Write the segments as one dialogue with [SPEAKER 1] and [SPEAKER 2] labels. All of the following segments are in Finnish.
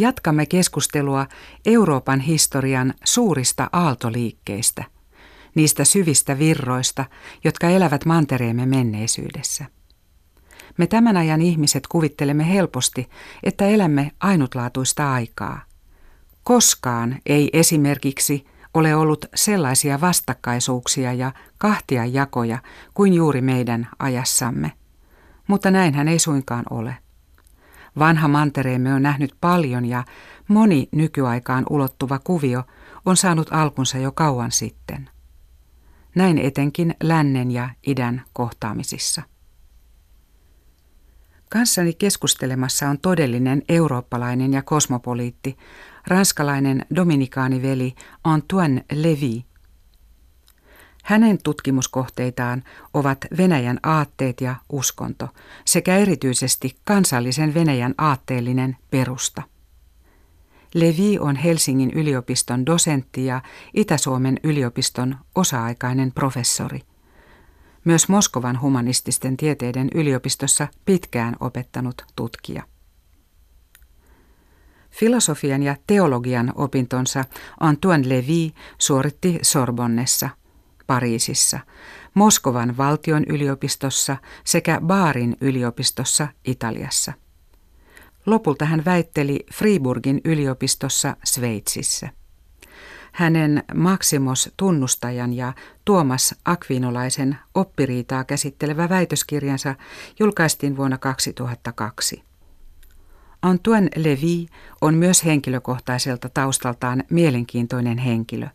[SPEAKER 1] Jatkamme keskustelua Euroopan historian suurista aaltoliikkeistä, niistä syvistä virroista, jotka elävät mantereemme menneisyydessä. Me tämän ajan ihmiset kuvittelemme helposti, että elämme ainutlaatuista aikaa. Koskaan ei esimerkiksi ole ollut sellaisia vastakkaisuuksia ja kahtiajakoja kuin juuri meidän ajassamme. Mutta näinhän ei suinkaan ole. Vanha mantereemme on nähnyt paljon ja moni nykyaikaan ulottuva kuvio on saanut alkunsa jo kauan sitten. Näin etenkin lännen ja idän kohtaamisissa. Kanssani keskustelemassa on todellinen eurooppalainen ja kosmopoliitti, ranskalainen dominikaaniveli Antoine Levy. Hänen tutkimuskohteitaan ovat Venäjän aatteet ja uskonto sekä erityisesti kansallisen Venäjän aatteellinen perusta. Levi on Helsingin yliopiston dosentti ja Itä-Suomen yliopiston osa-aikainen professori. Myös Moskovan humanististen tieteiden yliopistossa pitkään opettanut tutkija. Filosofian ja teologian opintonsa Antoine Levy suoritti Sorbonnessa, Pariisissa, Moskovan valtion yliopistossa sekä Baarin yliopistossa Italiassa. Lopulta hän väitteli Friburgin yliopistossa Sveitsissä. Hänen Maximos tunnustajan ja Tuomas Akvinolaisen oppiriitaa käsittelevä väitöskirjansa julkaistiin vuonna 2002. Antoine Levy on myös henkilökohtaiselta taustaltaan mielenkiintoinen henkilö.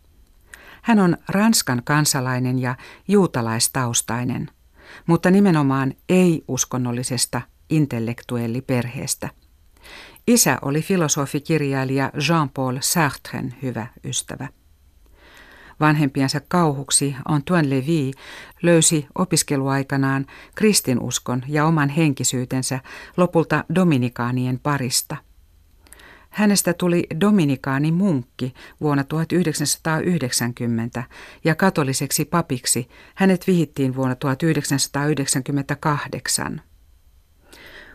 [SPEAKER 1] Hän on Ranskan kansalainen ja juutalaistaustainen, mutta nimenomaan ei-uskonnollisesta intellektuelliperheestä. Isä oli filosofikirjailija Jean-Paul Sartren hyvä ystävä. Vanhempiensa kauhuksi Antoine Levy löysi opiskeluaikanaan kristinuskon ja oman henkisyytensä lopulta dominikaanien parista. Hänestä tuli dominikaani munkki vuonna 1990 ja katoliseksi papiksi hänet vihittiin vuonna 1998.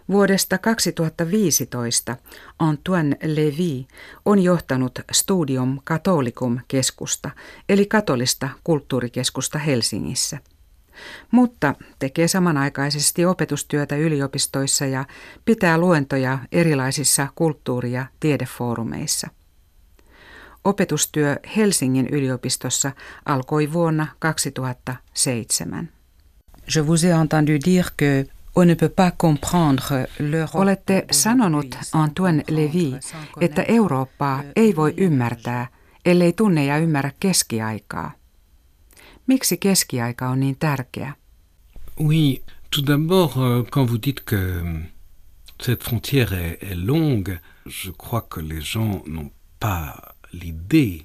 [SPEAKER 1] Vuodesta 2015 Antoine Levy on johtanut Studium Catholicum-keskusta, eli katolista kulttuurikeskusta Helsingissä. Mutta tekee samanaikaisesti opetustyötä yliopistoissa ja pitää luentoja erilaisissa kulttuuri- ja tiedefoorumeissa. Opetustyö Helsingin yliopistossa alkoi vuonna 2007. Je vous ai entendu dire que Olette sanonut, Antoine Levy, että Eurooppaa ei voi ymmärtää, ellei tunne ja ymmärrä keskiaikaa. Miksi keskiaika on niin tärkeä?
[SPEAKER 2] Oui, tout d'abord, euh, quand vous dites que euh, cette frontière est, est longue, je crois que les gens n'ont pas l'idée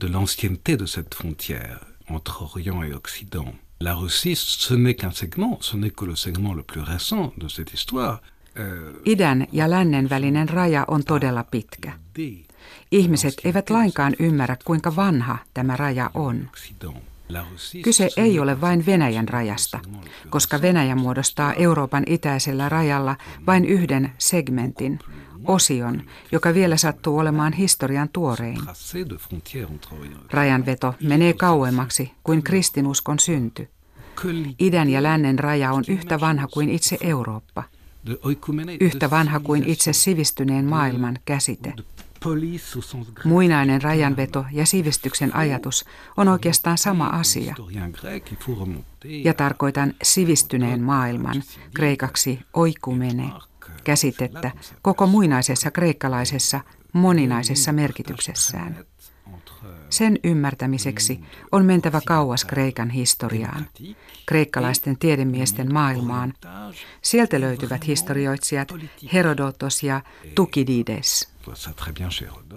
[SPEAKER 2] de l'ancienneté de cette frontière entre Orient et Occident. La Russie, ce n'est qu'un segment, ce n'est que le segment le plus récent de cette histoire.
[SPEAKER 1] Euh, Idän ja lännen välinen raja on todella pitkä. Ihmiset eivät lainkaan ymmärrä, kuinka vanha tämä raja on. Kyse ei ole vain Venäjän rajasta, koska Venäjä muodostaa Euroopan itäisellä rajalla vain yhden segmentin, osion, joka vielä sattuu olemaan historian tuorein. Rajanveto menee kauemmaksi kuin kristinuskon synty. Idän ja lännen raja on yhtä vanha kuin itse Eurooppa, yhtä vanha kuin itse sivistyneen maailman käsite. Muinainen rajanveto ja sivistyksen ajatus on oikeastaan sama asia. Ja tarkoitan sivistyneen maailman, kreikaksi oikumene, käsitettä koko muinaisessa kreikkalaisessa moninaisessa merkityksessään. Sen ymmärtämiseksi on mentävä kauas Kreikan historiaan, kreikkalaisten tiedemiesten maailmaan. Sieltä löytyvät historioitsijat Herodotos ja Tukidides.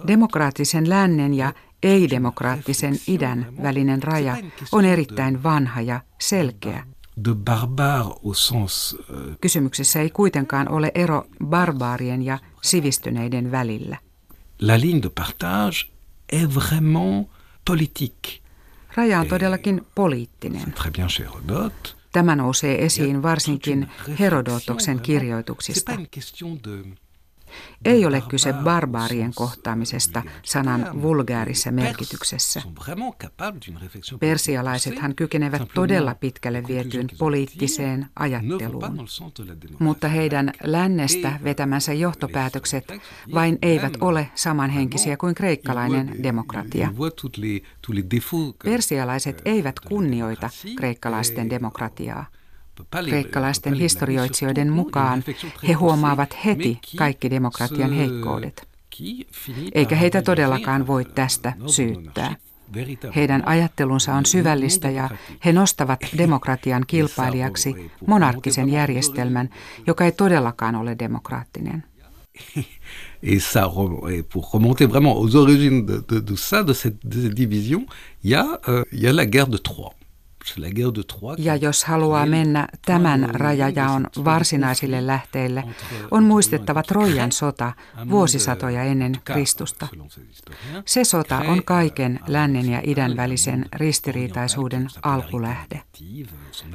[SPEAKER 1] Demokraattisen lännen ja ei-demokraattisen idän välinen raja on erittäin vanha ja selkeä. Euh... Kysymyksessä ei kuitenkaan ole ero barbaarien ja sivistyneiden välillä.
[SPEAKER 2] La ligne de partage est vraiment politique.
[SPEAKER 1] Raja on todellakin poliittinen. Tämä nousee esiin varsinkin Herodotoksen kirjoituksista. Ei ole kyse barbaarien kohtaamisesta sanan vulgaarissa merkityksessä. Persialaisethan kykenevät todella pitkälle vietyyn poliittiseen ajatteluun, mutta heidän lännestä vetämänsä johtopäätökset vain eivät ole samanhenkisiä kuin kreikkalainen demokratia. Persialaiset eivät kunnioita kreikkalaisten demokratiaa. Kreikkalaisten historioitsijoiden mukaan he huomaavat heti kaikki demokratian heikkoudet. Eikä heitä todellakaan voi tästä syyttää. Heidän ajattelunsa on syvällistä ja he nostavat demokratian kilpailijaksi monarkkisen järjestelmän, joka ei todellakaan ole demokraattinen.
[SPEAKER 2] Et ça, et pour remonter vraiment aux origines de, de, de ça, de cette, de cette division, il y, a, euh, y a la guerre de Troie.
[SPEAKER 1] Ja jos haluaa mennä tämän rajajaon varsinaisille lähteille, on muistettava Trojan sota vuosisatoja ennen Kristusta. Se sota on kaiken lännen ja idän välisen ristiriitaisuuden alkulähde.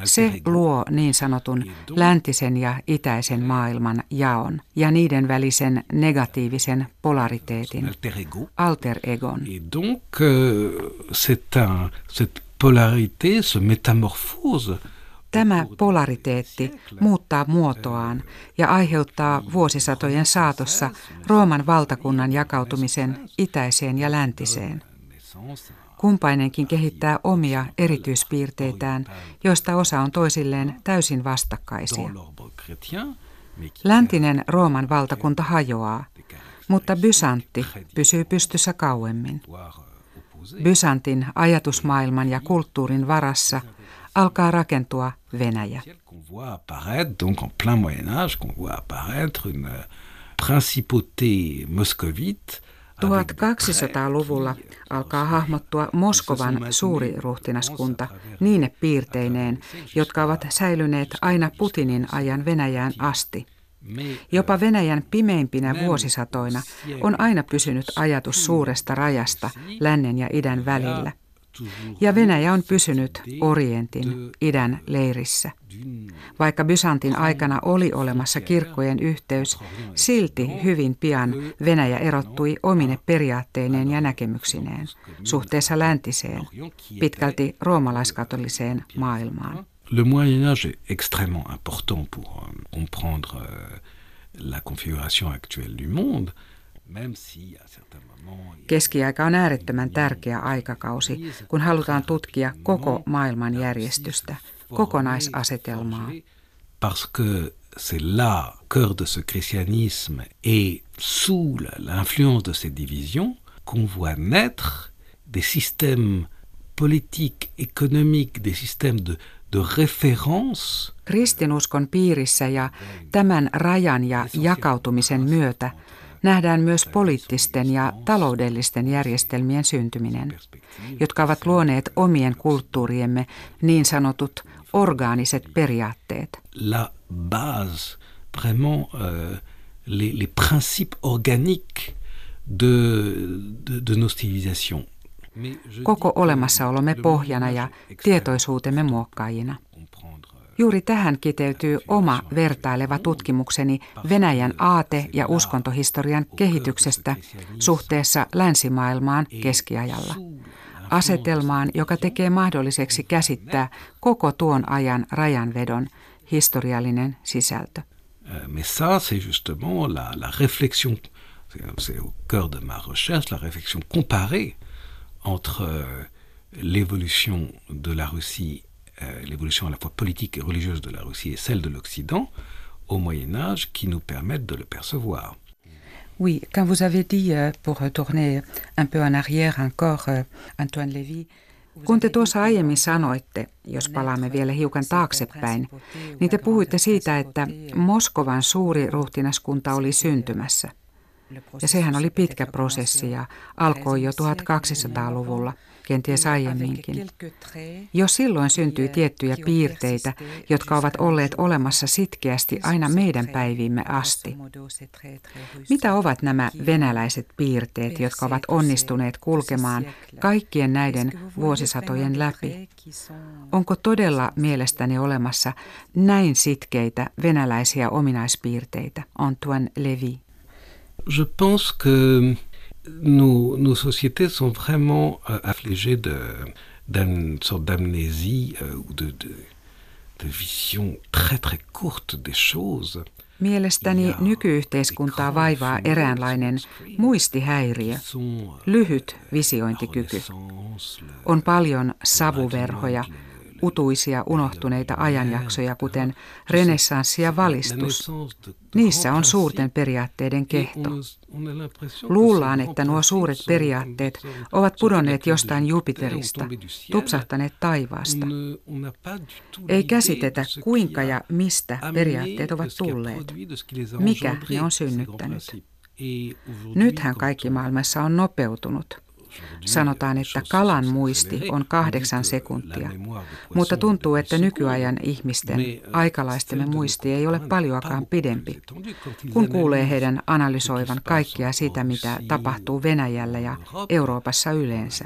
[SPEAKER 1] Se luo niin sanotun läntisen ja itäisen maailman jaon ja niiden välisen negatiivisen polariteetin, alter egon. Et donc, euh, c'est un,
[SPEAKER 2] polarité se métamorphose.
[SPEAKER 1] Tämä polariteetti muuttaa muotoaan ja aiheuttaa vuosisatojen saatossa Rooman valtakunnan jakautumisen itäiseen ja läntiseen. Kumpainenkin kehittää omia erityispiirteitään, joista osa on toisilleen täysin vastakkaisia. Läntinen Rooman valtakunta hajoaa, mutta Bysantti pysyy pystyssä kauemmin. Byzantin ajatusmaailman ja kulttuurin varassa alkaa rakentua Venäjä.
[SPEAKER 2] Une principauté moscovite.
[SPEAKER 1] 1200-luvulla alkaa hahmottua Moskovan suuri ruhtinaskunta niine piirteineen, jotka ovat säilyneet aina Putinin ajan Venäjään asti – Jopa Venäjän pimeimpinä vuosisatoina on aina pysynyt ajatus suuresta rajasta lännen ja idän välillä. Ja Venäjä on pysynyt Orientin, idän leirissä. Vaikka Byzantin aikana oli olemassa kirkkojen yhteys, silti hyvin pian Venäjä erottui omine periaatteineen ja näkemyksineen suhteessa läntiseen, pitkälti roomalaiskatoliseen maailmaan.
[SPEAKER 2] Le Moyen Âge est extrêmement important pour euh, comprendre euh, la configuration actuelle du monde.
[SPEAKER 1] Keskiaika on äärettömän tärkeä aikakausi, kun halutaan tutkia koko maailman järjestystä, kokonaisasetelmaa.
[SPEAKER 2] Parce que c'est là, cœur de ce christianisme, et sous l'influence de ces divisions, qu'on voit naître des systèmes politiques, économiques, des systèmes de, de référence.
[SPEAKER 1] Kristinuskon piirissä ja tämän rajan ja jakautumisen myötä nähdään myös poliittisten ja taloudellisten järjestelmien syntyminen, jotka ovat luoneet omien kulttuuriemme niin sanotut orgaaniset periaatteet.
[SPEAKER 2] La base, vraiment, euh, les, les principes organiques de, de, de nos civilisations.
[SPEAKER 1] Koko olemassaolomme pohjana ja tietoisuutemme muokkaajina. Juuri tähän kiteytyy oma vertaileva tutkimukseni Venäjän aate- ja uskontohistorian kehityksestä suhteessa länsimaailmaan keskiajalla. Asetelmaan, joka tekee mahdolliseksi käsittää koko tuon ajan rajanvedon historiallinen sisältö.
[SPEAKER 2] Euh, mais ça, c'est justement la, la réflexion, c'est au cœur de ma recherche, la réflexion comparée entre euh, l'évolution de la Russie Euh, l'évolution à la fois politique et religieuse de la Russie et celle de l'Occident au Moyen Âge qui nous permettent de le percevoir.
[SPEAKER 1] Oui, quand vous avez dit, euh, pour retourner un peu en arrière encore, Antoine Lévy, Kun te tuossa aiemmin sanoitte, jos palaamme vielä hiukan taaksepäin, niin te puhuitte siitä, että Moskovan suuri ruhtinaskunta oli syntymässä. Ja sehän oli pitkä prosessi ja alkoi jo 1200-luvulla – kenties aiemminkin. Jo silloin syntyi tiettyjä piirteitä, jotka ovat olleet olemassa sitkeästi aina meidän päivimme asti. Mitä ovat nämä venäläiset piirteet, jotka ovat onnistuneet kulkemaan kaikkien näiden vuosisatojen läpi? Onko todella mielestäni olemassa näin sitkeitä venäläisiä ominaispiirteitä, Antoine Levy?
[SPEAKER 2] Je pense que nos, nos sociétés sont vraiment euh, affligées d'une sorte d'amnésie euh, ou de, de, de vision très très courte des choses.
[SPEAKER 1] Mielestäni nykyyhteiskuntaa vaivaa eräänlainen muistihäiriö, lyhyt visiointikyky. On paljon savuverhoja, utuisia unohtuneita ajanjaksoja, kuten renessanssi ja valistus. Niissä on suurten periaatteiden kehto. Luullaan, että nuo suuret periaatteet ovat pudonneet jostain Jupiterista, tupsahtaneet taivaasta. Ei käsitetä, kuinka ja mistä periaatteet ovat tulleet, mikä ne on synnyttänyt. Nythän kaikki maailmassa on nopeutunut – Sanotaan, että kalan muisti on kahdeksan sekuntia, mutta tuntuu, että nykyajan ihmisten, aikalaistemme muisti ei ole paljoakaan pidempi, kun kuulee heidän analysoivan kaikkia sitä, mitä tapahtuu Venäjällä ja Euroopassa yleensä.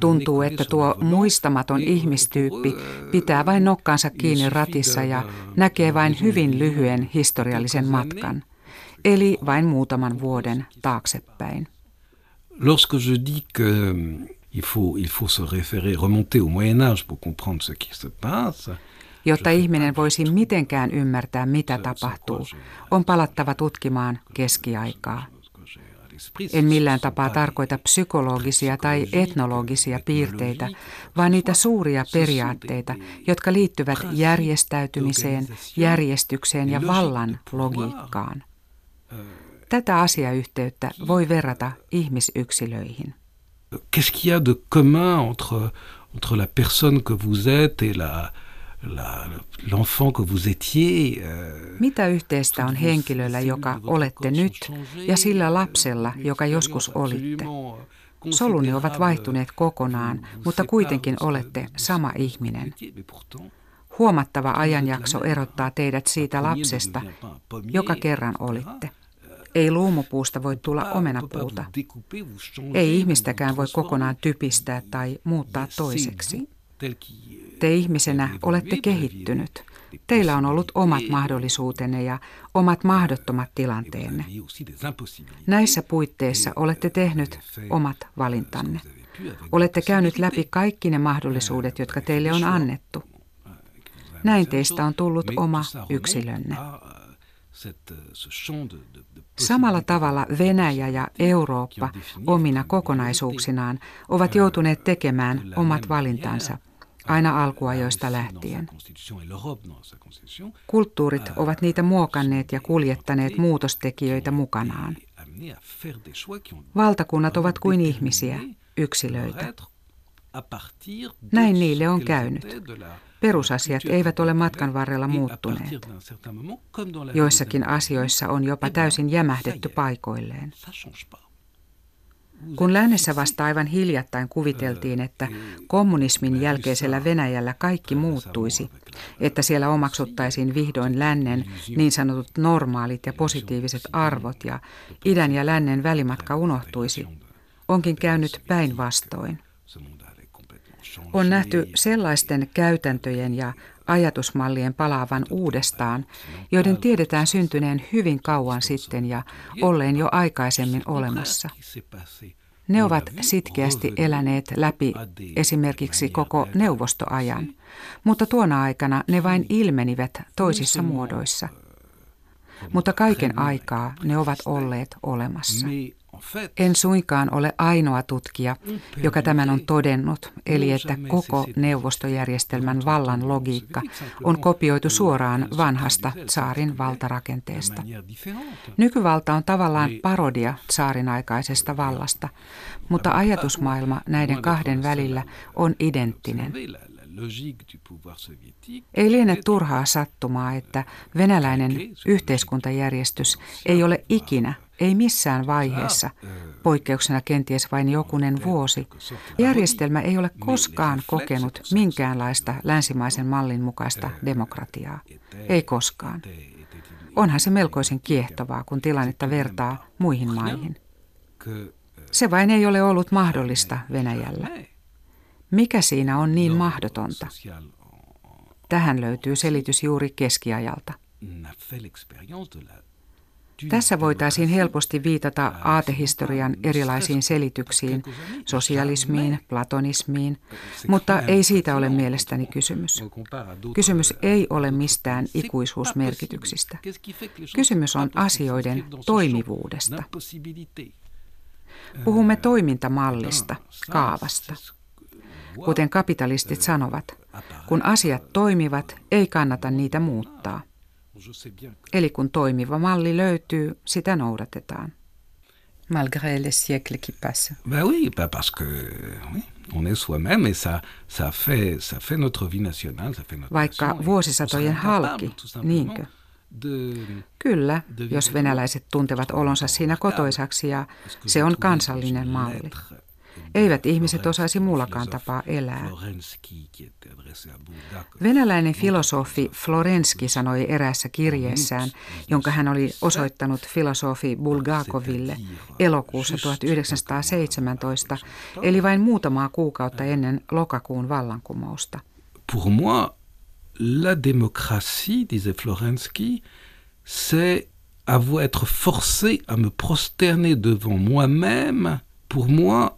[SPEAKER 1] Tuntuu, että tuo muistamaton ihmistyyppi pitää vain nokkansa kiinni ratissa ja näkee vain hyvin lyhyen historiallisen matkan, eli vain muutaman vuoden taaksepäin.
[SPEAKER 2] Lorsque je dis que euh, il faut, il faut se référer, remonter au Moyen Âge pour comprendre ce qui se passe,
[SPEAKER 1] Jotta ihminen voisi mitenkään ymmärtää, mitä tapahtuu, on palattava tutkimaan keskiaikaa. En millään tapaa tarkoita psykologisia tai etnologisia piirteitä, vaan niitä suuria periaatteita, jotka liittyvät järjestäytymiseen, järjestykseen ja vallan logiikkaan. Tätä asiayhteyttä voi verrata ihmisyksilöihin.
[SPEAKER 2] Qu'est-ce qu'il y a de commun entre, entre la personne que vous êtes et la, l'enfant que vous étiez?
[SPEAKER 1] Euh, Mitä yhteistä on henkilöllä, joka olette nyt, ja sillä lapsella, joka joskus olitte? Solunne ovat vaihtuneet kokonaan, mutta kuitenkin olette sama ihminen. Huomattava ajanjakso erottaa teidät siitä lapsesta, joka kerran olitte. Ei luumupuusta voi tulla omenapuuta. Ei ihmistäkään voi kokonaan typistää tai muuttaa toiseksi. Te ihmisenä olette kehittynyt. Teillä on ollut omat mahdollisuutenne ja omat mahdottomat tilanteenne. Näissä puitteissa olette tehnyt omat valintanne. Olette käynyt läpi kaikki ne mahdollisuudet, jotka teille on annettu. Näin teistä on tullut oma yksilönne. Samalla tavalla Venäjä ja Eurooppa omina kokonaisuuksinaan ovat joutuneet tekemään omat valintansa aina alkuajoista lähtien. Kulttuurit ovat niitä muokanneet ja kuljettaneet muutostekijöitä mukanaan. Valtakunnat ovat kuin ihmisiä, yksilöitä. Näin niille on käynyt. Perusasiat eivät ole matkan varrella muuttuneet. Joissakin asioissa on jopa täysin jämähdetty paikoilleen. Kun lännessä vasta aivan hiljattain kuviteltiin, että kommunismin jälkeisellä Venäjällä kaikki muuttuisi, että siellä omaksuttaisiin vihdoin lännen niin sanotut normaalit ja positiiviset arvot ja idän ja lännen välimatka unohtuisi, onkin käynyt päinvastoin. On nähty sellaisten käytäntöjen ja ajatusmallien palaavan uudestaan, joiden tiedetään syntyneen hyvin kauan sitten ja olleen jo aikaisemmin olemassa. Ne ovat sitkeästi eläneet läpi esimerkiksi koko neuvostoajan, mutta tuona aikana ne vain ilmenivät toisissa muodoissa. Mutta kaiken aikaa ne ovat olleet olemassa. En suinkaan ole ainoa tutkija, joka tämän on todennut, eli että koko neuvostojärjestelmän vallan logiikka on kopioitu suoraan vanhasta saarin valtarakenteesta. Nykyvalta on tavallaan parodia saarin aikaisesta vallasta, mutta ajatusmaailma näiden kahden välillä on identtinen. Ei liene turhaa sattumaa, että venäläinen yhteiskuntajärjestys ei ole ikinä ei missään vaiheessa, poikkeuksena kenties vain jokunen vuosi. Järjestelmä ei ole koskaan kokenut minkäänlaista länsimaisen mallin mukaista demokratiaa. Ei koskaan. Onhan se melkoisen kiehtovaa, kun tilannetta vertaa muihin maihin. Se vain ei ole ollut mahdollista Venäjällä. Mikä siinä on niin mahdotonta? Tähän löytyy selitys juuri keskiajalta. Tässä voitaisiin helposti viitata aatehistorian erilaisiin selityksiin, sosialismiin, platonismiin, mutta ei siitä ole mielestäni kysymys. Kysymys ei ole mistään ikuisuusmerkityksistä. Kysymys on asioiden toimivuudesta. Puhumme toimintamallista, kaavasta. Kuten kapitalistit sanovat, kun asiat toimivat, ei kannata niitä muuttaa. Eli kun toimiva malli löytyy, sitä noudatetaan. Malgré les siècles qui passent.
[SPEAKER 2] Ben oui, ben parce que oui, on est soi-même et ça, ça, fait, ça fait notre vie nationale, ça fait notre
[SPEAKER 1] Vaikka vuosisatojen halki, niinkö? Kyllä, jos venäläiset tuntevat olonsa siinä kotoisaksi ja se on kansallinen malli. Eivät ihmiset osaisi muullakaan tapaa elää. Venäläinen filosofi Florenski sanoi eräässä kirjeessään, jonka hän oli osoittanut filosofi Bulgakoville elokuussa 1917, eli vain muutamaa kuukautta ennen lokakuun vallankumousta.
[SPEAKER 2] Pour moi, la démocratie, disait Florensky, c'est avoir être forcé à me prosterner devant moi-même. Pour moi,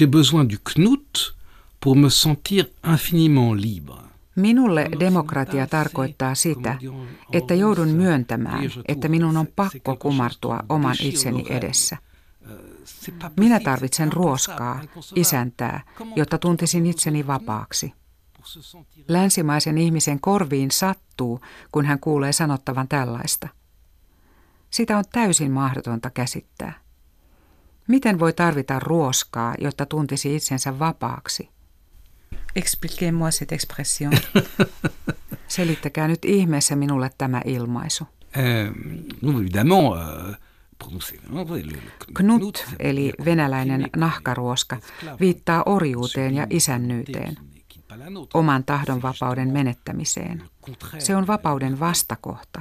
[SPEAKER 2] j'ai besoin du knut pour me sentir infiniment libre.
[SPEAKER 1] Minulle demokratia tarkoittaa sitä, että joudun myöntämään, että minun on pakko kumartua oman itseni edessä. Minä tarvitsen ruoskaa, isäntää, jotta tuntisin itseni vapaaksi. Länsimaisen ihmisen korviin sattuu, kun hän kuulee sanottavan tällaista. Sitä on täysin mahdotonta käsittää. Miten voi tarvita ruoskaa, jotta tuntisi itsensä vapaaksi? Expliquez-moi cette expression. Selittäkää nyt ihmeessä minulle tämä ilmaisu.
[SPEAKER 2] Euh, euh,
[SPEAKER 1] Knut, eli venäläinen nahkaruoska, viittaa orjuuteen ja isännyyteen, oman tahdonvapauden menettämiseen. Se on vapauden vastakohta.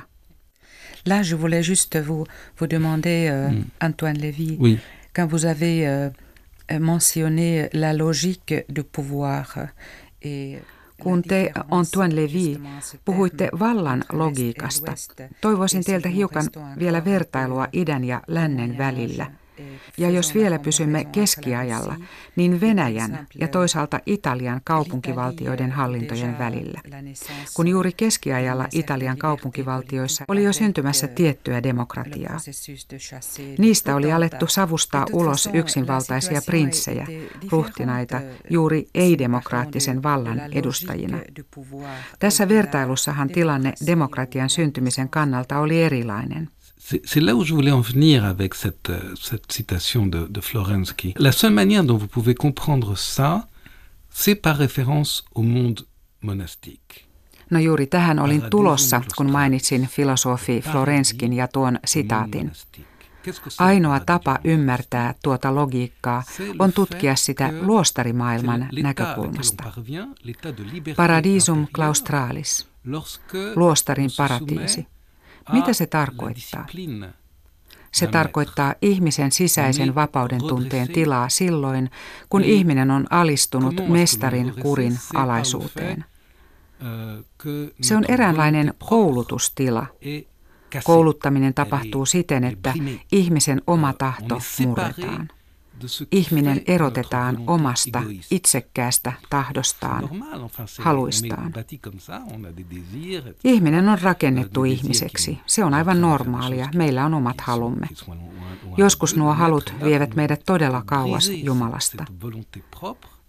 [SPEAKER 1] Là, je voulais juste vous, vous demander, euh, mm. Antoine Lévy, oui quand vous avez euh, mentionné la logique du pouvoir et kun te, Antoine Levy, puhuitte vallan logiikasta, toivoisin teiltä hiukan vielä vertailua idän ja lännen välillä – ja jos vielä pysymme keskiajalla, niin Venäjän ja toisaalta Italian kaupunkivaltioiden hallintojen välillä. Kun juuri keskiajalla Italian kaupunkivaltioissa oli jo syntymässä tiettyä demokratiaa. Niistä oli alettu savustaa ulos yksinvaltaisia prinssejä, ruhtinaita, juuri ei-demokraattisen vallan edustajina. Tässä vertailussahan tilanne demokratian syntymisen kannalta oli erilainen.
[SPEAKER 2] C'est là où je voulais en venir avec cette, euh, cette citation de, de Florensky. La seule manière dont vous pouvez comprendre ça, c'est par référence au monde monastique.
[SPEAKER 1] No juuri tähän olin tulossa, kun mainitsin filosofi Florenskin ja tuon sitaatin. Ainoa tapa ymmärtää tuota logiikkaa on tutkia sitä luostarimaailman näkökulmasta. Paradisum claustralis, luostarin paratiisi. Mitä se tarkoittaa? Se tarkoittaa ihmisen sisäisen vapauden tunteen tilaa silloin, kun ihminen on alistunut mestarin kurin alaisuuteen. Se on eräänlainen koulutustila. Kouluttaminen tapahtuu siten, että ihmisen oma tahto murretaan. Ihminen erotetaan omasta itsekkäästä tahdostaan, haluistaan. Ihminen on rakennettu ihmiseksi. Se on aivan normaalia. Meillä on omat halumme. Joskus nuo halut vievät meidät todella kauas Jumalasta.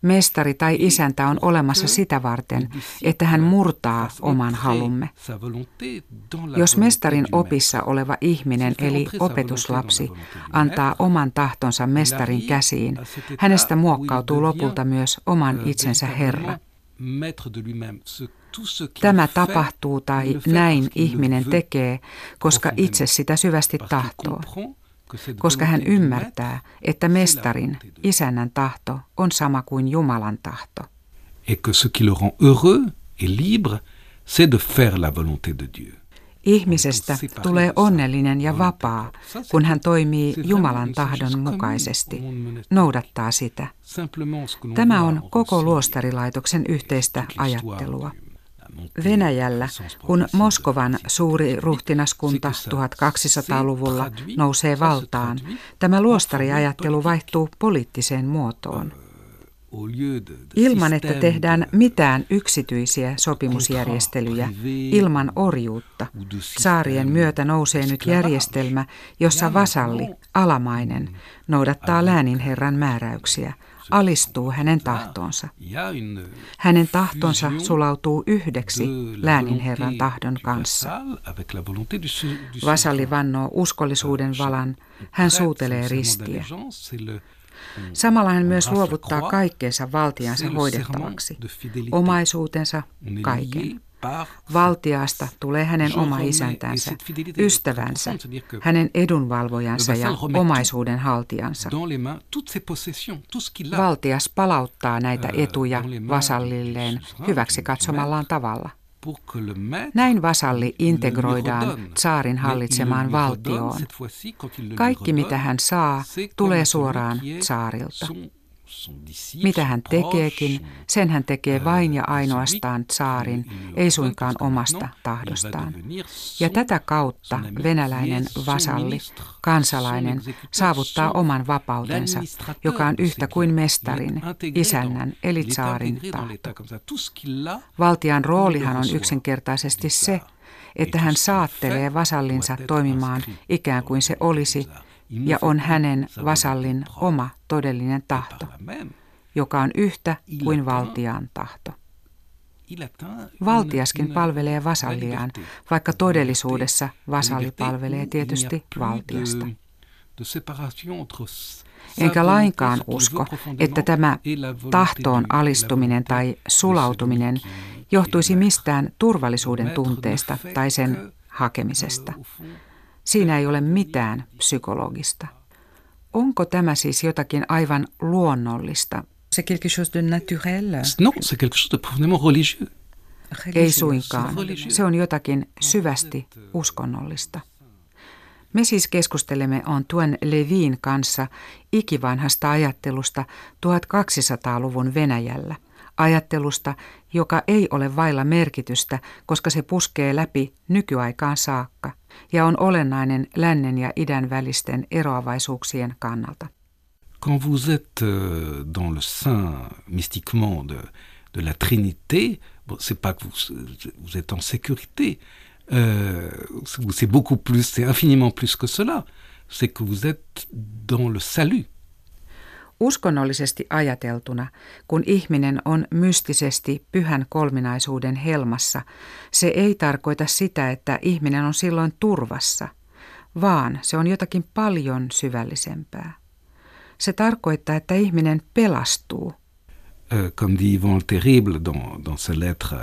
[SPEAKER 1] Mestari tai isäntä on olemassa sitä varten, että hän murtaa oman halumme. Jos mestarin opissa oleva ihminen eli opetuslapsi antaa oman tahtonsa mestarin käsiin, hänestä muokkautuu lopulta myös oman itsensä Herra. Tämä tapahtuu tai näin ihminen tekee, koska itse sitä syvästi tahtoo koska hän ymmärtää, että mestarin, isännän tahto on sama kuin Jumalan tahto.
[SPEAKER 2] Et que ce qui le rend heureux et libre, c'est de faire la volonté de Dieu.
[SPEAKER 1] Ihmisestä tulee onnellinen ja vapaa, kun hän toimii Jumalan tahdon mukaisesti, noudattaa sitä. Tämä on koko luostarilaitoksen yhteistä ajattelua. Venäjällä, kun Moskovan suuri ruhtinaskunta 1200-luvulla nousee valtaan, tämä luostariajattelu vaihtuu poliittiseen muotoon. Ilman, että tehdään mitään yksityisiä sopimusjärjestelyjä, ilman orjuutta, saarien myötä nousee nyt järjestelmä, jossa vasalli, alamainen, noudattaa lääninherran määräyksiä, alistuu hänen tahtoonsa. Hänen tahtonsa sulautuu yhdeksi lääninherran tahdon kanssa. Vasalli vannoo uskollisuuden valan, hän suutelee ristiä. Samalla hän myös luovuttaa kaikkeensa valtiansa hoidettavaksi, omaisuutensa, kaiken. Valtiaasta tulee hänen oma isäntänsä, ystävänsä, hänen edunvalvojansa ja omaisuuden haltijansa. Valtias palauttaa näitä euh, etuja vasallilleen hyväksi katsomallaan tavalla. Näin vasalli integroidaan saarin hallitsemaan valtioon. Kaikki mitä hän saa, tulee suoraan saarilta. Mitä hän tekeekin, sen hän tekee vain ja ainoastaan saarin, ei suinkaan omasta tahdostaan. Ja tätä kautta venäläinen vasalli, kansalainen, saavuttaa oman vapautensa, joka on yhtä kuin mestarin, isännän eli saarin tahto. Valtian roolihan on yksinkertaisesti se, että hän saattelee vasallinsa toimimaan ikään kuin se olisi ja on hänen vasallin oma todellinen tahto, joka on yhtä kuin valtiaan tahto. Valtiaskin palvelee vasalliaan, vaikka todellisuudessa vasalli palvelee tietysti valtiasta. Enkä lainkaan usko, että tämä tahtoon alistuminen tai sulautuminen johtuisi mistään turvallisuuden tunteesta tai sen hakemisesta. Siinä ei ole mitään psykologista. Onko tämä siis jotakin aivan luonnollista?
[SPEAKER 3] Se quelque chose de naturel?
[SPEAKER 2] Non, c'est quelque chose de profondément religieux.
[SPEAKER 1] Ei suinkaan. Se on jotakin syvästi uskonnollista. Me siis keskustelemme Antoine Levin kanssa ikivanhasta ajattelusta 1200-luvun Venäjällä. Ajattelusta, joka ei ole vailla merkitystä, koska se puskee läpi nykyaikaan saakka – ja on olennainen lännen ja idän välisten eroavaisuuksien kannalta.
[SPEAKER 2] Quand vous êtes euh, dans le sein mystiquement de, la Trinité, bon, c'est pas que vous, vous êtes en sécurité, euh, c'est beaucoup plus, c'est infiniment plus que cela, c'est que vous êtes dans le salut.
[SPEAKER 1] Uskonnollisesti ajateltuna, kun ihminen on mystisesti pyhän kolminaisuuden helmassa, se ei tarkoita sitä, että ihminen on silloin turvassa, vaan se on jotakin paljon syvällisempää. Se tarkoittaa, että ihminen pelastuu.
[SPEAKER 2] Euh, comme dit Yvon Terrible dans, dans sa lettre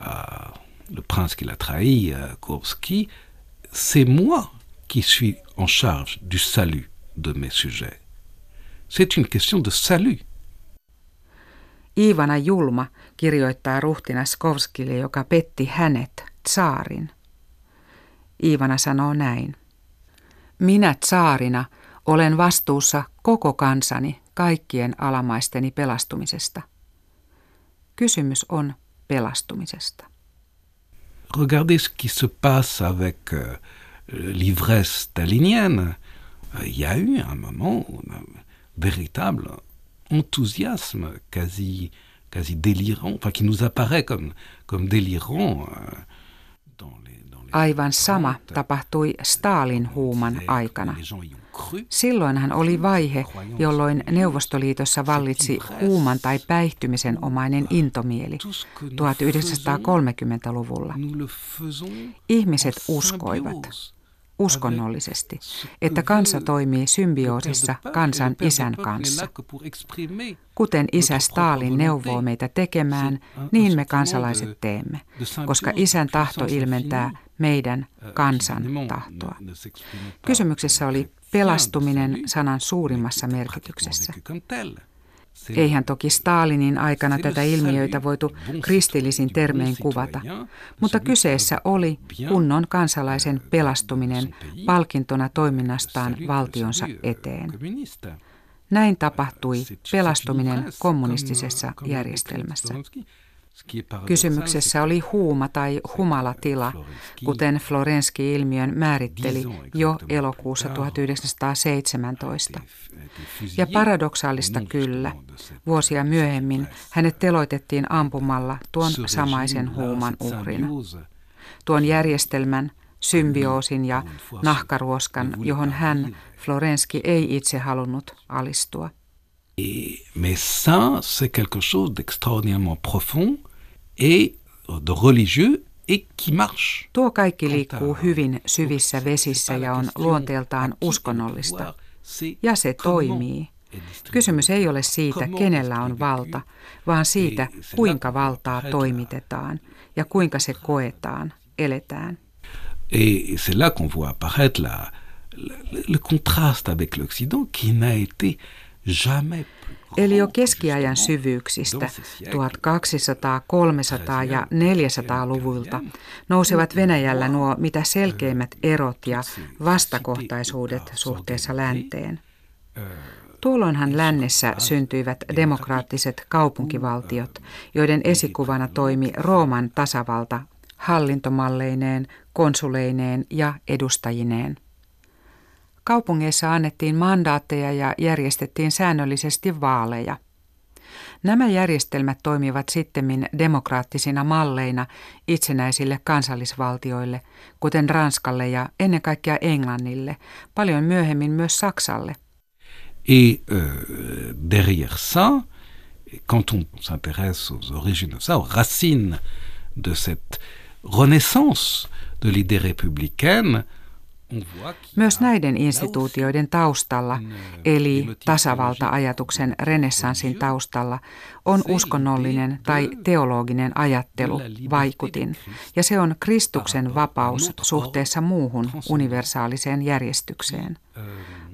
[SPEAKER 2] à le prince qui l'a trahi, Kurski, c'est moi qui suis en charge du salut de mes sujets. C'est une question de salut.
[SPEAKER 1] Iivana Julma kirjoittaa ruhtina Skovskille, joka petti hänet, tsaarin. Iivana sanoo näin. Minä tsaarina olen vastuussa koko kansani kaikkien alamaisteni pelastumisesta. Kysymys on pelastumisesta.
[SPEAKER 2] Regardez ce qui se passe avec euh, l'ivresse stalinienne. Il y a eu un moment où véritable enthousiasme quasi, quasi délirant, enfin qui nous apparaît comme, comme délirant. Euh,
[SPEAKER 1] Aivan sama tapahtui Stalin huuman aikana. Silloinhan oli vaihe, jolloin Neuvostoliitossa vallitsi huuman tai päihtymisen omainen intomieli 1930-luvulla. Ihmiset uskoivat uskonnollisesti, että kansa toimii symbioosissa kansan isän kanssa. Kuten isä Stalin neuvoo meitä tekemään, niin me kansalaiset teemme, koska isän tahto ilmentää meidän kansan tahtoa. Kysymyksessä oli pelastuminen sanan suurimmassa merkityksessä. Eihän toki Stalinin aikana tätä ilmiöitä voitu kristillisin termein kuvata, mutta kyseessä oli kunnon kansalaisen pelastuminen palkintona toiminnastaan valtionsa eteen. Näin tapahtui pelastuminen kommunistisessa järjestelmässä. Kysymyksessä oli huuma tai humalatila, kuten Florenski-ilmiön määritteli jo elokuussa 1917. Ja paradoksaalista kyllä, vuosia myöhemmin hänet teloitettiin ampumalla tuon samaisen huuman uhrina. Tuon järjestelmän, symbioosin ja nahkaruoskan, johon hän, Florenski, ei itse halunnut alistua.
[SPEAKER 2] Et, mais ça, c'est quelque chose d'extraordinairement profond et de religieux et qui marche.
[SPEAKER 1] Tuo kaikki liikkuu hyvin syvissä vesissä ja on luonteeltaan uskonnollista. Ja se toimii. Kysymys ei ole siitä, kenellä on valta, vaan siitä, kuinka valtaa toimitetaan ja kuinka se koetaan, eletään.
[SPEAKER 2] Et c'est là qu'on voit apparaître la, le, le contraste avec l'Occident qui n'a été
[SPEAKER 1] Eli jo keskiajan syvyyksistä 1200, 300 ja 400-luvulta nousevat Venäjällä nuo mitä selkeimmät erot ja vastakohtaisuudet suhteessa länteen. Tuolloinhan lännessä syntyivät demokraattiset kaupunkivaltiot, joiden esikuvana toimi Rooman tasavalta hallintomalleineen, konsuleineen ja edustajineen. Kaupungeissa annettiin mandaatteja ja järjestettiin säännöllisesti vaaleja. Nämä järjestelmät toimivat sittemmin demokraattisina malleina itsenäisille kansallisvaltioille, kuten Ranskalle ja ennen kaikkea Englannille, paljon myöhemmin myös Saksalle.
[SPEAKER 2] Et euh, derrière ça, quand on s'intéresse aux origines de ça, aux racines de cette renaissance de l'idée républicaine,
[SPEAKER 1] myös näiden instituutioiden taustalla, eli tasavalta-ajatuksen renessanssin taustalla, on uskonnollinen tai teologinen ajattelu, vaikutin, ja se on Kristuksen vapaus suhteessa muuhun universaaliseen järjestykseen.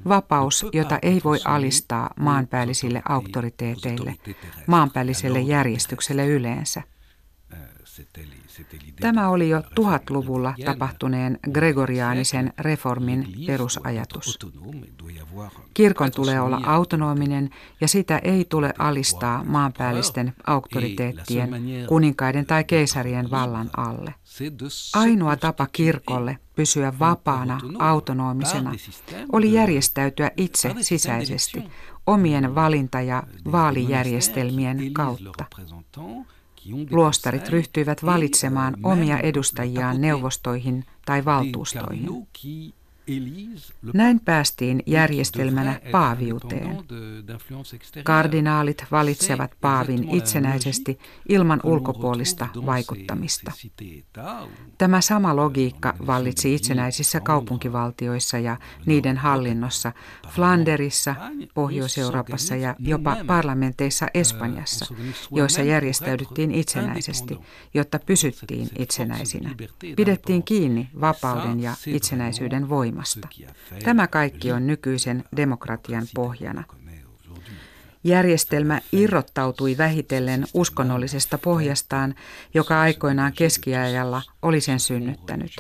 [SPEAKER 1] Vapaus, jota ei voi alistaa maanpäällisille auktoriteeteille, maanpäälliselle järjestykselle yleensä. Tämä oli jo tuhatluvulla tapahtuneen gregoriaanisen reformin perusajatus. Kirkon tulee olla autonominen ja sitä ei tule alistaa maanpäällisten auktoriteettien, kuninkaiden tai keisarien vallan alle. Ainoa tapa kirkolle pysyä vapaana, autonomisena, oli järjestäytyä itse sisäisesti omien valinta- ja vaalijärjestelmien kautta. Luostarit ryhtyivät valitsemaan omia edustajiaan neuvostoihin tai valtuustoihin. Näin päästiin järjestelmänä paaviuteen. Kardinaalit valitsevat paavin itsenäisesti ilman ulkopuolista vaikuttamista. Tämä sama logiikka vallitsi itsenäisissä kaupunkivaltioissa ja niiden hallinnossa, Flanderissa, Pohjois-Euroopassa ja jopa parlamenteissa Espanjassa, joissa järjestäydyttiin itsenäisesti, jotta pysyttiin itsenäisinä. Pidettiin kiinni vapauden ja itsenäisyyden voimasta voimasta. Tämä kaikki on nykyisen demokratian pohjana. Järjestelmä irrottautui vähitellen uskonnollisesta pohjastaan, joka aikoinaan keskiajalla oli sen synnyttänyt.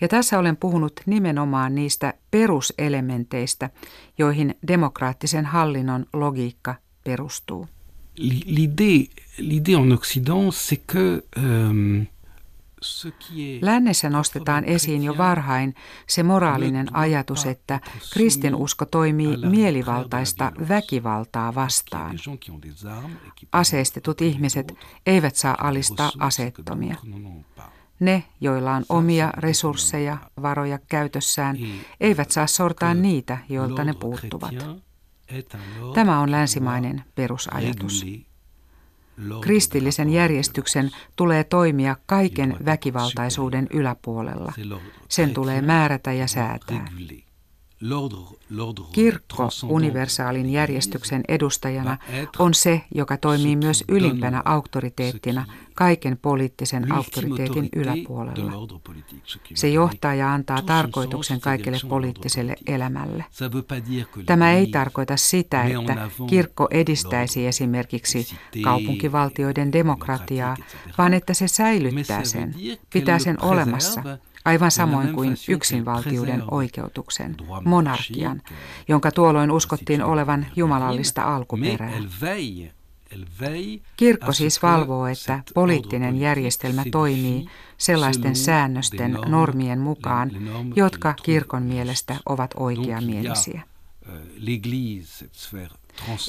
[SPEAKER 1] Ja tässä olen puhunut nimenomaan niistä peruselementeistä, joihin demokraattisen hallinnon logiikka perustuu.
[SPEAKER 2] L'idée, l'idée en Occident, c'est que euh,
[SPEAKER 1] Lännessä nostetaan esiin jo varhain se moraalinen ajatus, että kristinusko toimii mielivaltaista väkivaltaa vastaan. Aseistetut ihmiset eivät saa alistaa aseettomia. Ne, joilla on omia resursseja, varoja käytössään, eivät saa sortaa niitä, joilta ne puuttuvat. Tämä on länsimainen perusajatus. Kristillisen järjestyksen tulee toimia kaiken väkivaltaisuuden yläpuolella. Sen tulee määrätä ja säätää. Kirkko universaalin järjestyksen edustajana on se, joka toimii myös ylimpänä auktoriteettina kaiken poliittisen auktoriteetin yläpuolella. Se johtaa ja antaa tarkoituksen kaikelle poliittiselle elämälle. Tämä ei tarkoita sitä, että kirkko edistäisi esimerkiksi kaupunkivaltioiden demokratiaa, vaan että se säilyttää sen, pitää sen olemassa aivan samoin kuin yksinvaltiuden oikeutuksen, monarkian, jonka tuolloin uskottiin olevan jumalallista alkuperää. Kirkko siis valvoo, että poliittinen järjestelmä toimii sellaisten säännösten normien mukaan, jotka kirkon mielestä ovat oikeamielisiä.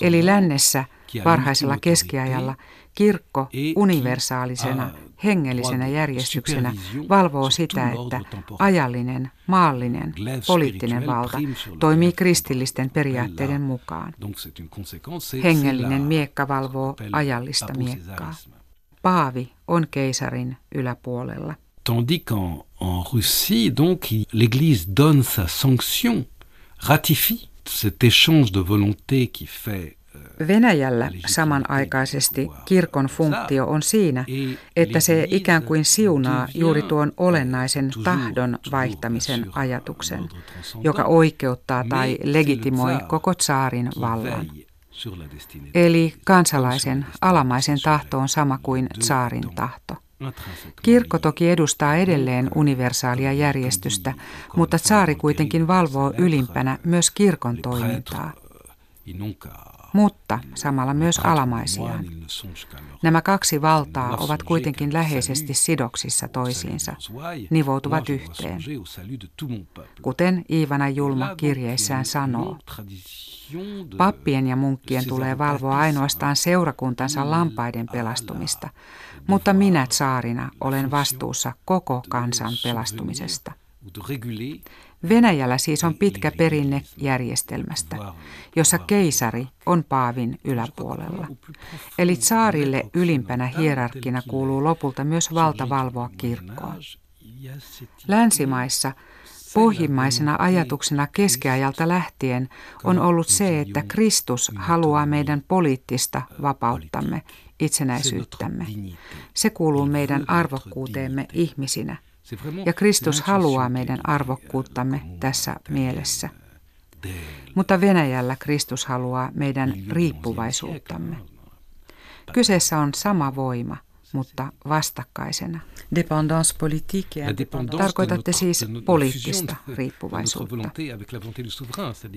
[SPEAKER 1] Eli lännessä varhaisella keskiajalla kirkko universaalisena hengellisenä järjestyksenä valvoo sitä, että ajallinen, maallinen, poliittinen valta toimii kristillisten periaatteiden mukaan. Hengellinen miekka valvoo ajallista miekkaa. Paavi on keisarin yläpuolella.
[SPEAKER 2] Tandis qu'en en Russie, donc, l'Église donne sa sanction, ratifie cet échange de volonté qui fait
[SPEAKER 1] Venäjällä samanaikaisesti kirkon funktio on siinä, että se ikään kuin siunaa juuri tuon olennaisen tahdon vaihtamisen ajatuksen, joka oikeuttaa tai legitimoi koko tsaarin vallan. Eli kansalaisen alamaisen tahto on sama kuin tsaarin tahto. Kirkko toki edustaa edelleen universaalia järjestystä, mutta tsaari kuitenkin valvoo ylimpänä myös kirkon toimintaa mutta samalla myös alamaisiaan. Nämä kaksi valtaa ovat kuitenkin läheisesti sidoksissa toisiinsa, nivoutuvat yhteen. Kuten Iivana Julma kirjeissään sanoo, pappien ja munkkien tulee valvoa ainoastaan seurakuntansa lampaiden pelastumista, mutta minä saarina olen vastuussa koko kansan pelastumisesta. Venäjällä siis on pitkä perinne järjestelmästä, jossa keisari on paavin yläpuolella. Eli saarille ylimpänä hierarkkina kuuluu lopulta myös valta valvoa kirkkoa. Länsimaissa pohjimmaisena ajatuksena keskiajalta lähtien on ollut se, että Kristus haluaa meidän poliittista vapauttamme, itsenäisyyttämme. Se kuuluu meidän arvokkuuteemme ihmisinä – ja Kristus haluaa meidän arvokkuuttamme tässä mielessä. Mutta Venäjällä Kristus haluaa meidän riippuvaisuuttamme. Kyseessä on sama voima, mutta vastakkaisena.
[SPEAKER 3] Dépendance politique.
[SPEAKER 1] Tarkoitatte siis poliittista riippuvaisuutta.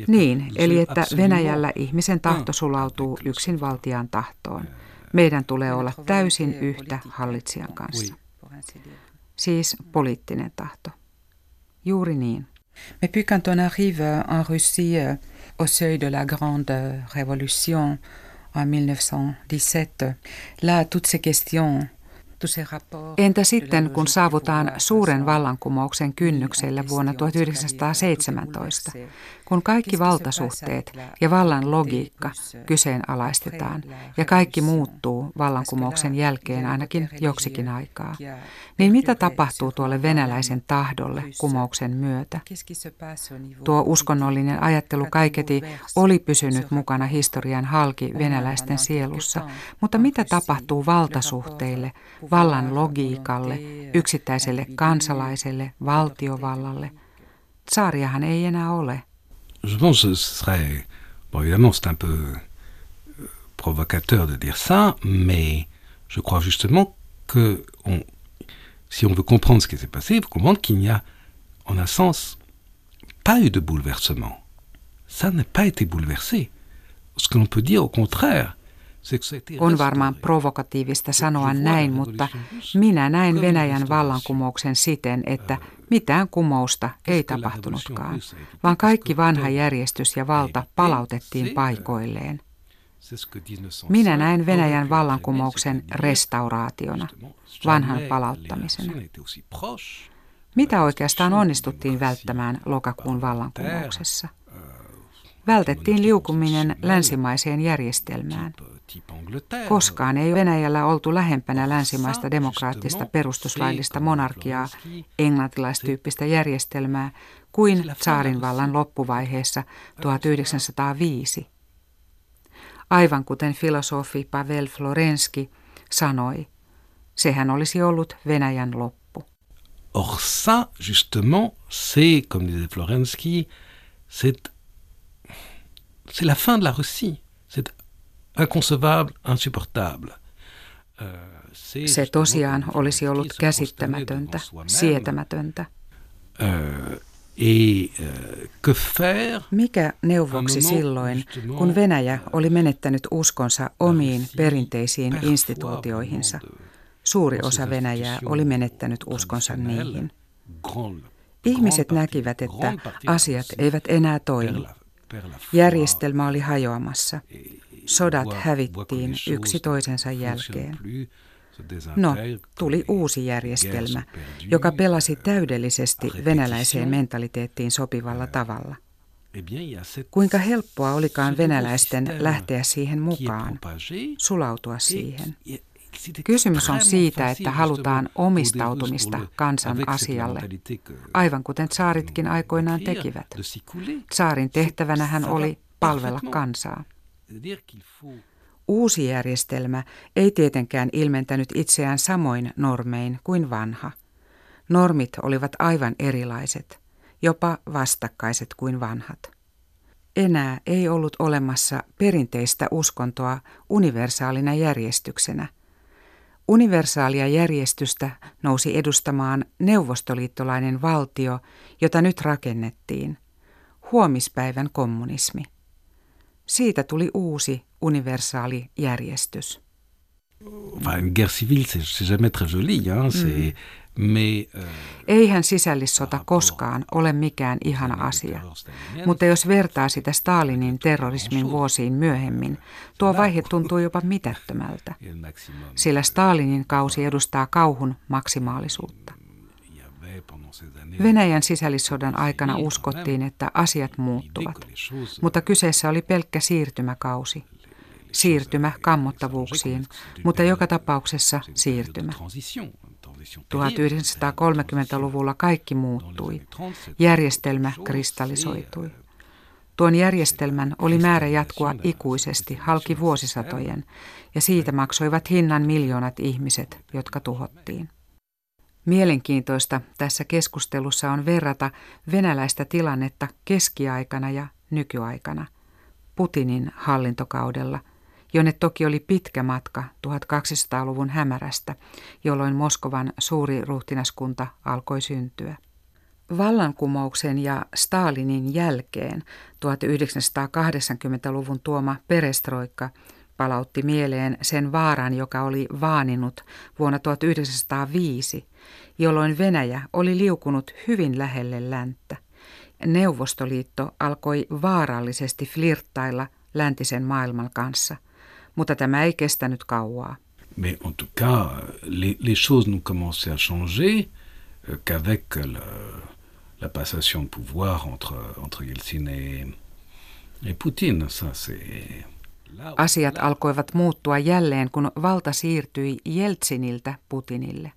[SPEAKER 1] Niin, eli että Venäjällä ihmisen tahto sulautuu yksinvaltiaan tahtoon. Meidän tulee olla täysin yhtä hallitsijan kanssa siis poliittinen tahto. Juuri niin.
[SPEAKER 3] Mais puis quand on arrive en Russie euh, au seuil de la grande révolution en 1917, là toutes ces questions
[SPEAKER 1] Entä sitten, kun saavutaan suuren vallankumouksen kynnykselle vuonna 1917, kun kaikki valtasuhteet ja vallan logiikka kyseenalaistetaan ja kaikki muuttuu vallankumouksen jälkeen ainakin joksikin aikaa, niin mitä tapahtuu tuolle venäläisen tahdolle kumouksen myötä? Tuo uskonnollinen ajattelu kaiketi oli pysynyt mukana historian halki venäläisten sielussa, mutta mitä tapahtuu valtasuhteille, vallan logiikalle, yksittäiselle kansalaiselle, valtiovallalle? Tsaariahan ei enää ole.
[SPEAKER 2] Je pense que ce serait... Bon, évidemment, c'est un peu euh, provocateur de dire ça, mais je crois justement que si on veut comprendre ce qui s'est passé, il faut comprendre qu'il n'y a, en un sens, pas eu de bouleversement. Ça n'a pas été bouleversé. Ce que l'on peut dire au contraire,
[SPEAKER 1] On varmaan provokatiivista sanoa näin, mutta minä näin Venäjän vallankumouksen siten, että mitään kumousta ei tapahtunutkaan, vaan kaikki vanha järjestys ja valta palautettiin paikoilleen. Minä näen Venäjän vallankumouksen restauraationa, vanhan palauttamisena. Mitä oikeastaan onnistuttiin välttämään lokakuun vallankumouksessa? Vältettiin liukuminen länsimaiseen järjestelmään. Koskaan ei Venäjällä oltu lähempänä länsimaista demokraattista perustuslaillista monarkiaa, englantilaistyyppistä järjestelmää, kuin vallan loppuvaiheessa 1905. Aivan kuten filosofi Pavel Florenski sanoi, sehän olisi ollut Venäjän loppu.
[SPEAKER 2] Or ça, justement, c'est, comme disait Florensky, c'est, c'est la fin de la Russie. C'est inconcevable, insupportable.
[SPEAKER 1] Euh, Se tosiaan olisi ollut käsittämätöntä, sietämätöntä.
[SPEAKER 2] Euh,
[SPEAKER 1] Euh, Mikä neuvoksi silloin, kun Venäjä oli menettänyt uskonsa omiin perinteisiin instituutioihinsa? Suuri osa Venäjää oli menettänyt uskonsa niihin. Ihmiset näkivät, että asiat eivät enää toimi. Järjestelmä oli hajoamassa. Sodat hävittiin yksi toisensa jälkeen. No, tuli uusi järjestelmä, joka pelasi täydellisesti venäläiseen mentaliteettiin sopivalla tavalla. Kuinka helppoa olikaan venäläisten lähteä siihen mukaan, sulautua siihen. Kysymys on siitä, että halutaan omistautumista kansan asialle, aivan kuten saaritkin aikoinaan tekivät. Saarin tehtävänä hän oli palvella kansaa. Uusi järjestelmä ei tietenkään ilmentänyt itseään samoin normein kuin vanha. Normit olivat aivan erilaiset, jopa vastakkaiset kuin vanhat. Enää ei ollut olemassa perinteistä uskontoa universaalina järjestyksenä. Universaalia järjestystä nousi edustamaan neuvostoliittolainen valtio, jota nyt rakennettiin, huomispäivän kommunismi. Siitä tuli uusi universaali järjestys.
[SPEAKER 2] Enfin, une guerre civile, c'est jamais très joli, hein?
[SPEAKER 1] Mm. Mais, euh, Eihän sisällissota koskaan ole mikään ihana asia, mutta jos vertaa sitä Stalinin terrorismin vuosiin myöhemmin, tuo vaihe tuntuu jopa mitättömältä, sillä Stalinin kausi edustaa kauhun maksimaalisuutta. Venäjän sisällissodan aikana uskottiin, että asiat muuttuvat, mutta kyseessä oli pelkkä siirtymäkausi. Siirtymä kammottavuuksiin, mutta joka tapauksessa siirtymä. 1930-luvulla kaikki muuttui. Järjestelmä kristallisoitui. Tuon järjestelmän oli määrä jatkua ikuisesti halki vuosisatojen, ja siitä maksoivat hinnan miljoonat ihmiset, jotka tuhottiin. Mielenkiintoista tässä keskustelussa on verrata venäläistä tilannetta keskiaikana ja nykyaikana, Putinin hallintokaudella, jonne toki oli pitkä matka 1200-luvun hämärästä, jolloin Moskovan suuri ruhtinaskunta alkoi syntyä. Vallankumouksen ja Stalinin jälkeen 1980-luvun tuoma perestroikka palautti mieleen sen vaaran, joka oli vaaninut vuonna 1905, jolloin Venäjä oli liukunut hyvin lähelle länttä. Neuvostoliitto alkoi vaarallisesti flirttailla läntisen maailman kanssa, mutta tämä ei kestänyt kauaa.
[SPEAKER 2] Mais en tout cas, les, les choses n'ont commencé à changer euh, qu'avec la, la passation de pouvoir entre, entre Yeltsin et, et Poutine. Ça, c'est
[SPEAKER 1] Asiat alkoivat muuttua jälleen, kun valta siirtyi Jeltsiniltä Putinille.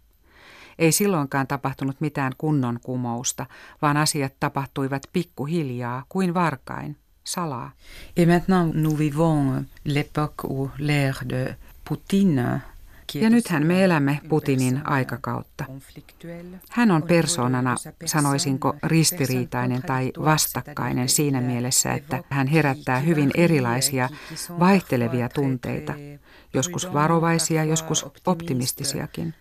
[SPEAKER 1] Ei silloinkaan tapahtunut mitään kunnon kumousta, vaan asiat tapahtuivat pikkuhiljaa kuin varkain,
[SPEAKER 3] Et maintenant nous vivons l'époque où l'ère de Poutine
[SPEAKER 1] ja nythän me elämme Putinin aikakautta. Hän on persoonana, sanoisinko, ristiriitainen tai vastakkainen siinä mielessä, että hän herättää hyvin erilaisia, vaihtelevia tunteita, joskus varovaisia, joskus optimistisiakin.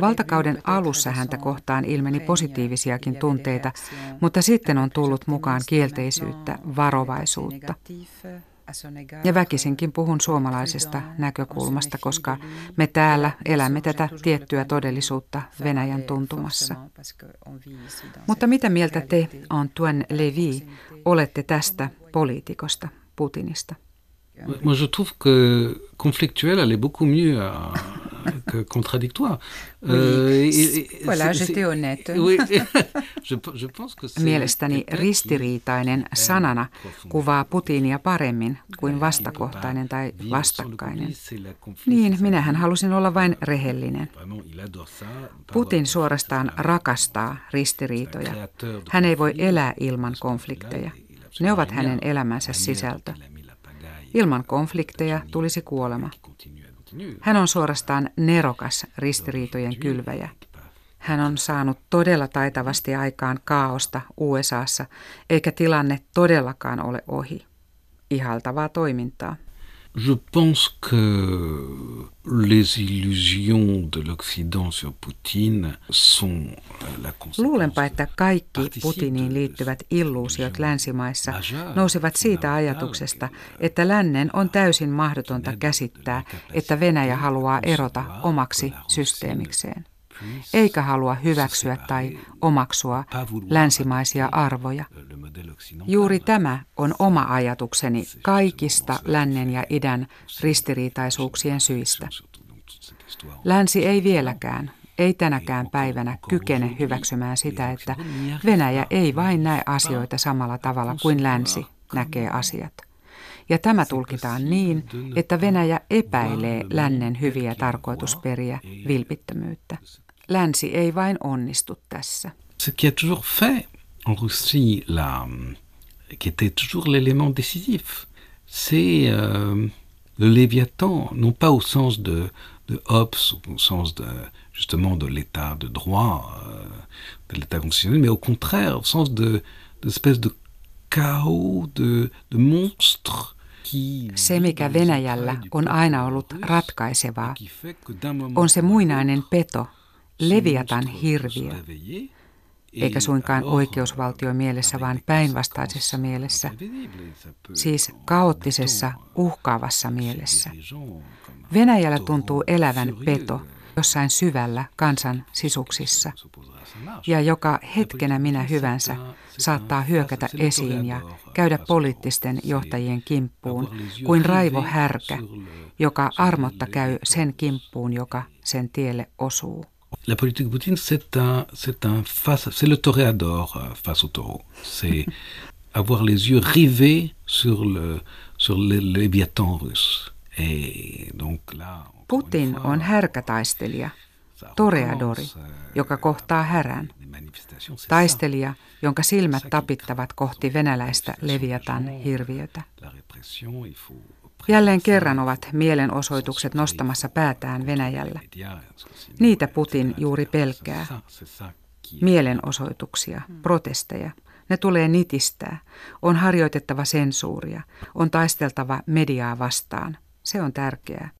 [SPEAKER 1] Valtakauden alussa häntä kohtaan ilmeni positiivisiakin tunteita, mutta sitten on tullut mukaan kielteisyyttä, varovaisuutta. Ja väkisinkin puhun suomalaisesta näkökulmasta, koska me täällä elämme tätä tiettyä todellisuutta Venäjän tuntumassa. Mutta mitä mieltä te, Antoine Levy, olette tästä poliitikosta, Putinista?
[SPEAKER 2] Moi, je trouve que est beaucoup mieux à, que contradictoire.
[SPEAKER 3] Oui. Euh, et, voilà, j'étais honnête. Oui,
[SPEAKER 1] je, je pense que Mielestäni ristiriitainen sanana kuvaa Putinia paremmin kuin vastakohtainen tai vastakkainen. Niin, minähän halusin olla vain rehellinen. Putin suorastaan rakastaa ristiriitoja. Hän ei voi elää ilman konflikteja. Ne ovat hänen elämänsä sisältö. Ilman konflikteja tulisi kuolema. Hän on suorastaan nerokas ristiriitojen kylväjä. Hän on saanut todella taitavasti aikaan kaaosta USAssa, eikä tilanne todellakaan ole ohi. Ihaltavaa toimintaa.
[SPEAKER 2] Je pense que les illusions de l'Occident sur Poutine sont euh, la
[SPEAKER 1] Luulenpa, että kaikki Putiniin liittyvät illuusiot länsimaissa nousivat siitä ajatuksesta, että lännen on täysin mahdotonta käsittää, että Venäjä haluaa erota omaksi systeemikseen eikä halua hyväksyä tai omaksua länsimaisia arvoja. Juuri tämä on oma ajatukseni kaikista lännen ja idän ristiriitaisuuksien syistä. Länsi ei vieläkään, ei tänäkään päivänä kykene hyväksymään sitä, että Venäjä ei vain näe asioita samalla tavalla kuin länsi näkee asiat. Ja tämä tulkitaan niin, että Venäjä epäilee lännen hyviä tarkoitusperiä, vilpittömyyttä. Länsi ei vain onnistu tässä.
[SPEAKER 2] Ce qui a toujours fait en Russie, la, qui était toujours l'élément décisif, c'est euh, le Léviathan, non pas au sens de, de Hobbes, au sens de, justement de l'état de droit, euh, de l'état constitutionnel, mais au contraire, au sens de, d'espèce de chaos, de, de monstre
[SPEAKER 1] Se, mikä Venäjällä on aina ollut ratkaisevaa, on se muinainen peto, Leviatan hirviö, eikä suinkaan oikeusvaltion mielessä, vaan päinvastaisessa mielessä, siis kaoottisessa, uhkaavassa mielessä. Venäjällä tuntuu elävän peto jossain syvällä kansan sisuksissa, ja joka hetkenä minä hyvänsä saattaa hyökätä esiin ja käydä poliittisten johtajien kimppuun kuin raivo härkä, joka armotta käy sen kimppuun, joka sen tielle osuu.
[SPEAKER 2] La politique Poutine, c'est un, c'est un face, c'est le toréador euh, face au taureau. C'est avoir les yeux rivés sur le, sur le léviathan russe. Et donc là,
[SPEAKER 1] Putin on härkätaistelija, toreadori, joka kohtaa härän. Taistelija, jonka silmät tapittavat kohti venäläistä leviatan hirviötä. Jälleen kerran ovat mielenosoitukset nostamassa päätään Venäjällä. Niitä Putin juuri pelkää. Mielenosoituksia, protesteja. Ne tulee nitistää. On harjoitettava sensuuria. On taisteltava mediaa vastaan. Se on tärkeää.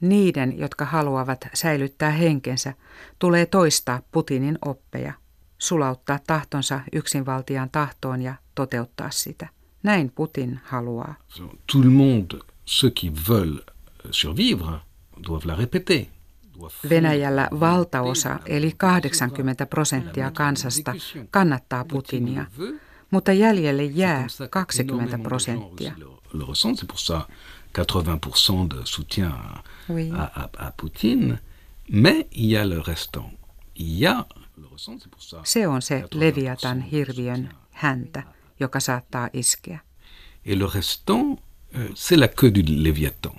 [SPEAKER 1] Niiden, jotka haluavat säilyttää henkensä, tulee toistaa Putinin oppeja, sulauttaa tahtonsa yksinvaltiaan tahtoon ja toteuttaa sitä. Näin Putin haluaa.
[SPEAKER 2] Tout le monde, ceux qui veulent survivre, doivent la répéter.
[SPEAKER 1] Venäjällä valtaosa, eli 80 prosenttia kansasta, kannattaa Putinia, mutta jäljelle jää 20 prosenttia.
[SPEAKER 2] 80% de soutien à, oui.
[SPEAKER 1] Se on se Leviatan hirviön häntä
[SPEAKER 2] Et le restant, euh, c'est la queue du Léviathan.